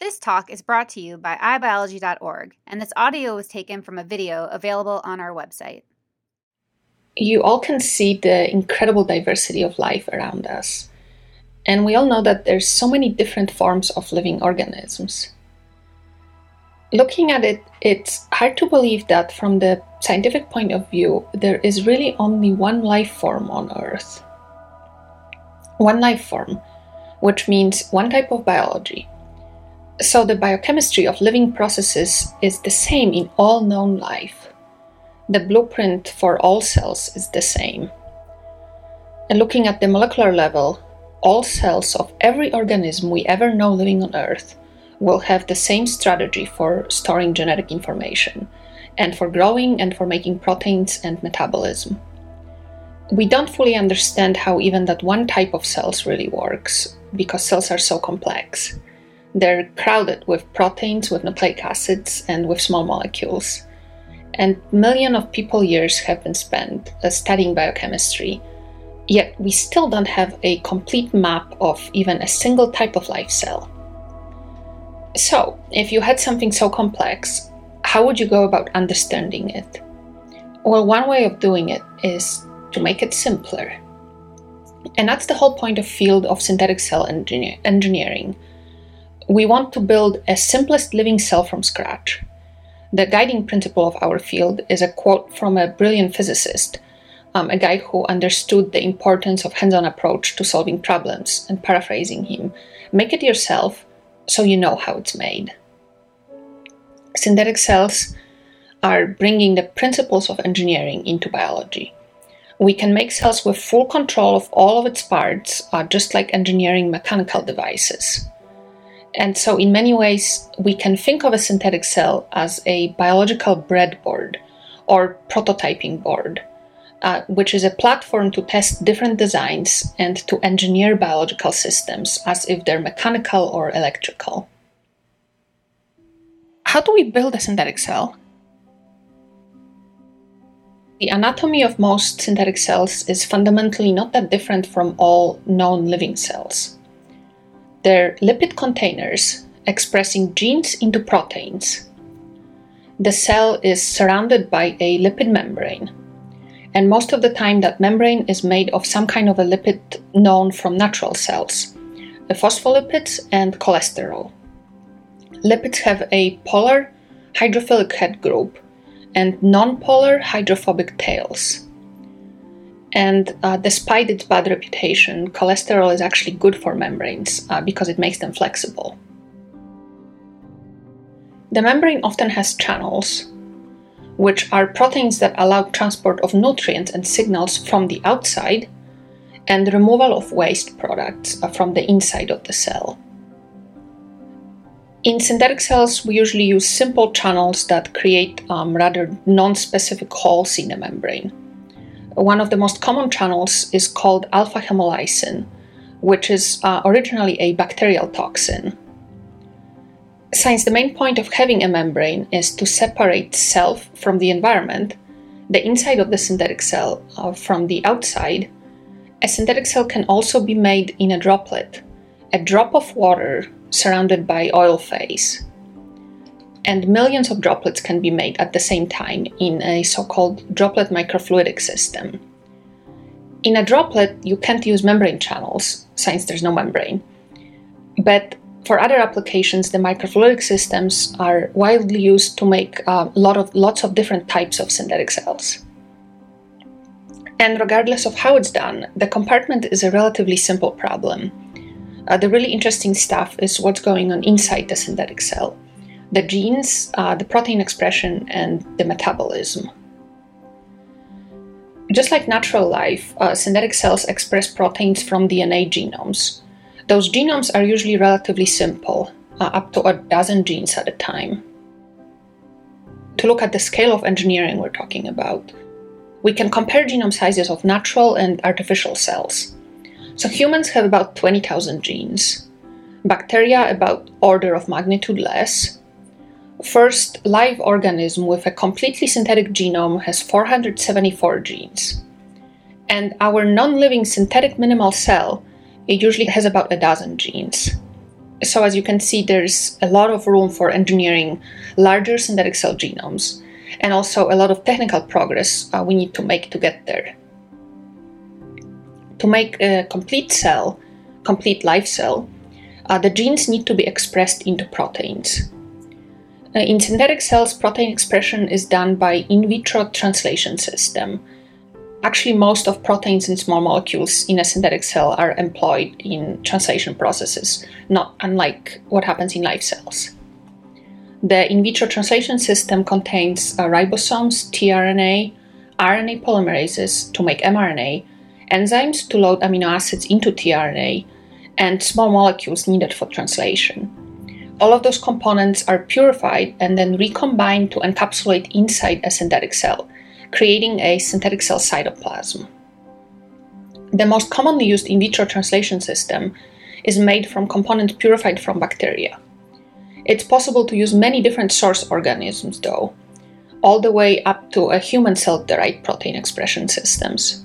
This talk is brought to you by iBiology.org, and this audio was taken from a video available on our website. You all can see the incredible diversity of life around us. And we all know that there's so many different forms of living organisms. Looking at it, it's hard to believe that from the scientific point of view, there is really only one life form on Earth. One life form, which means one type of biology. So the biochemistry of living processes is the same in all known life. The blueprint for all cells is the same. And looking at the molecular level, all cells of every organism we ever know living on Earth will have the same strategy for storing genetic information, and for growing and for making proteins and metabolism. We don't fully understand how even that one type of cells really works, because cells are so complex. They're crowded with proteins, with nucleic acids, and with small molecules. And millions of people years have been spent uh, studying biochemistry Yet we still don't have a complete map of even a single type of life cell. So, if you had something so complex, how would you go about understanding it? Well, one way of doing it is to make it simpler. And that's the whole point of field of synthetic cell engineer- engineering. We want to build a simplest living cell from scratch. The guiding principle of our field is a quote from a brilliant physicist um, a guy who understood the importance of hands-on approach to solving problems and paraphrasing him make it yourself so you know how it's made. Synthetic cells are bringing the principles of engineering into biology. We can make cells with full control of all of its parts uh, just like engineering mechanical devices and so in many ways we can think of a synthetic cell as a biological breadboard or prototyping board uh, which is a platform to test different designs and to engineer biological systems as if they're mechanical or electrical. How do we build a synthetic cell? The anatomy of most synthetic cells is fundamentally not that different from all known living cells. They're lipid containers expressing genes into proteins. The cell is surrounded by a lipid membrane, and most of the time that membrane is made of some kind of a lipid known from natural cells the phospholipids and cholesterol. Lipids have a polar hydrophilic head group and non-polar hydrophobic tails. And uh, despite its bad reputation, cholesterol is actually good for membranes uh, because it makes them flexible. The membrane often has channels, which are proteins that allow transport of nutrients and signals from the outside and removal of waste products uh, from the inside of the cell. In synthetic cells, we usually use simple channels that create um, rather non specific holes in the membrane. One of the most common channels is called alpha hemolysin, which is uh, originally a bacterial toxin since the main point of having a membrane is to separate self from the environment, the inside of the synthetic cell uh, from the outside, a synthetic cell can also be made in a droplet, a drop of water surrounded by oil phase. And millions of droplets can be made at the same time in a so called droplet microfluidic system. In a droplet, you can't use membrane channels, since there's no membrane. But for other applications, the microfluidic systems are widely used to make a uh, lot of lots of different types of synthetic cells. And regardless of how it's done, the compartment is a relatively simple problem. Uh, the really interesting stuff is what's going on inside the synthetic cell the genes, uh, the protein expression, and the metabolism. Just like natural life, uh, synthetic cells express proteins from DNA genomes, those genomes are usually relatively simple, uh, up to a dozen genes at a time. To look at the scale of engineering we're talking about, we can compare genome sizes of natural and artificial cells. So humans have about 20,000 genes, bacteria about order of magnitude less. First live organism with a completely synthetic genome has 474 genes. And our non living synthetic minimal cell it usually has about a dozen genes. So, as you can see, there's a lot of room for engineering larger synthetic cell genomes and also a lot of technical progress uh, we need to make to get there. To make a complete cell, complete live cell, uh, the genes need to be expressed into proteins. In synthetic cells, protein expression is done by in vitro translation system. Actually, most of proteins and small molecules in a synthetic cell are employed in translation processes, not unlike what happens in live cells. The in vitro translation system contains uh, ribosomes, tRNA, RNA polymerases to make mRNA, enzymes to load amino acids into tRNA, and small molecules needed for translation. All of those components are purified and then recombined to encapsulate inside a synthetic cell, creating a synthetic cell cytoplasm. The most commonly used in vitro translation system is made from components purified from bacteria. It's possible to use many different source organisms, though, all the way up to a human cell derived protein expression systems.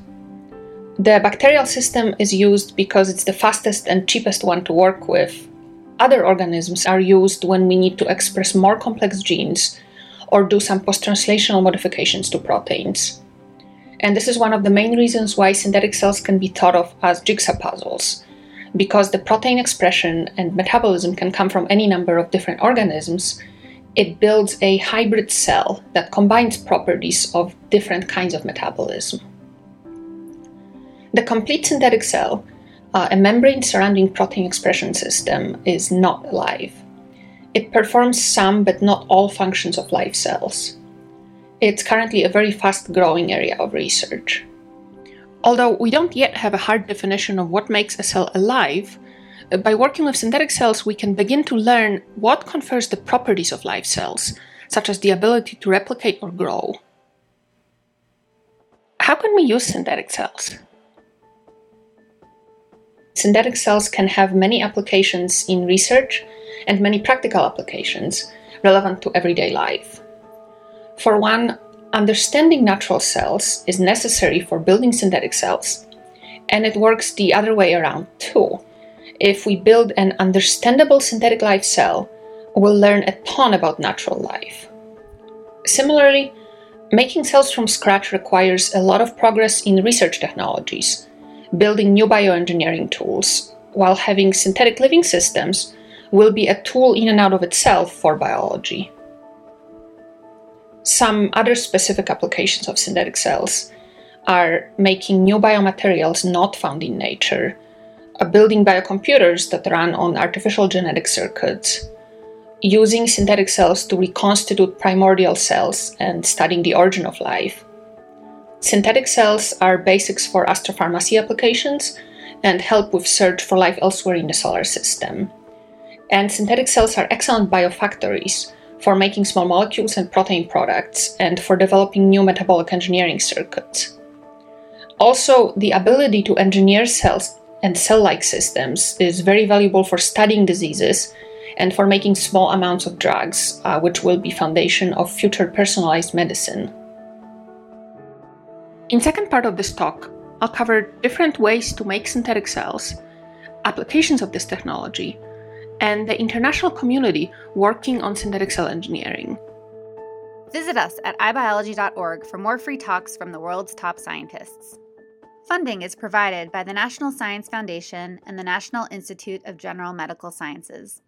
The bacterial system is used because it's the fastest and cheapest one to work with. Other organisms are used when we need to express more complex genes or do some post translational modifications to proteins. And this is one of the main reasons why synthetic cells can be thought of as jigsaw puzzles because the protein expression and metabolism can come from any number of different organisms, it builds a hybrid cell that combines properties of different kinds of metabolism. The complete synthetic cell, uh, a membrane surrounding protein expression system, is not alive. It performs some but not all functions of live cells. It's currently a very fast growing area of research. Although we don't yet have a hard definition of what makes a cell alive, uh, by working with synthetic cells, we can begin to learn what confers the properties of live cells, such as the ability to replicate or grow. How can we use synthetic cells? Synthetic cells can have many applications in research and many practical applications relevant to everyday life. For one, Understanding natural cells is necessary for building synthetic cells, and it works the other way around too. If we build an understandable synthetic life cell, we'll learn a ton about natural life. Similarly, making cells from scratch requires a lot of progress in research technologies, building new bioengineering tools, while having synthetic living systems will be a tool in and out of itself for biology some other specific applications of synthetic cells are making new biomaterials not found in nature, uh, building biocomputers that run on artificial genetic circuits, using synthetic cells to reconstitute primordial cells and studying the origin of life. Synthetic cells are basics for astropharmacy applications and help with search for life elsewhere in the solar system. And synthetic cells are excellent biofactories for making small molecules and protein products, and for developing new metabolic engineering circuits. Also, the ability to engineer cells and cell like systems is very valuable for studying diseases and for making small amounts of drugs, uh, which will be foundation of future personalized medicine. In second part of this talk, I'll cover different ways to make synthetic cells, applications of this technology, and the international community working on synthetic cell engineering. Visit us at ibiology.org for more free talks from the world's top scientists. Funding is provided by the National Science Foundation and the National Institute of General Medical Sciences.